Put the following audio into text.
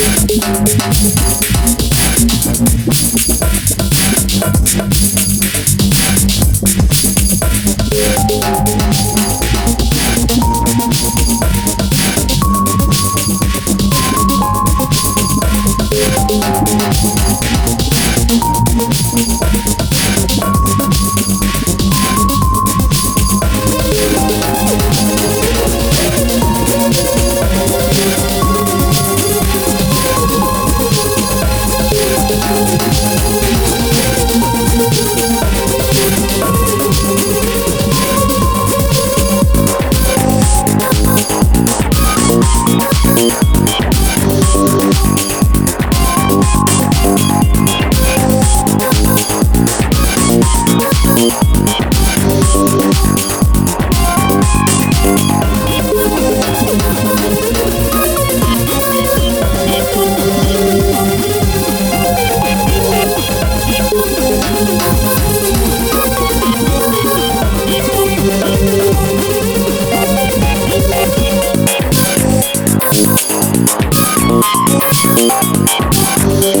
Thank Thank you.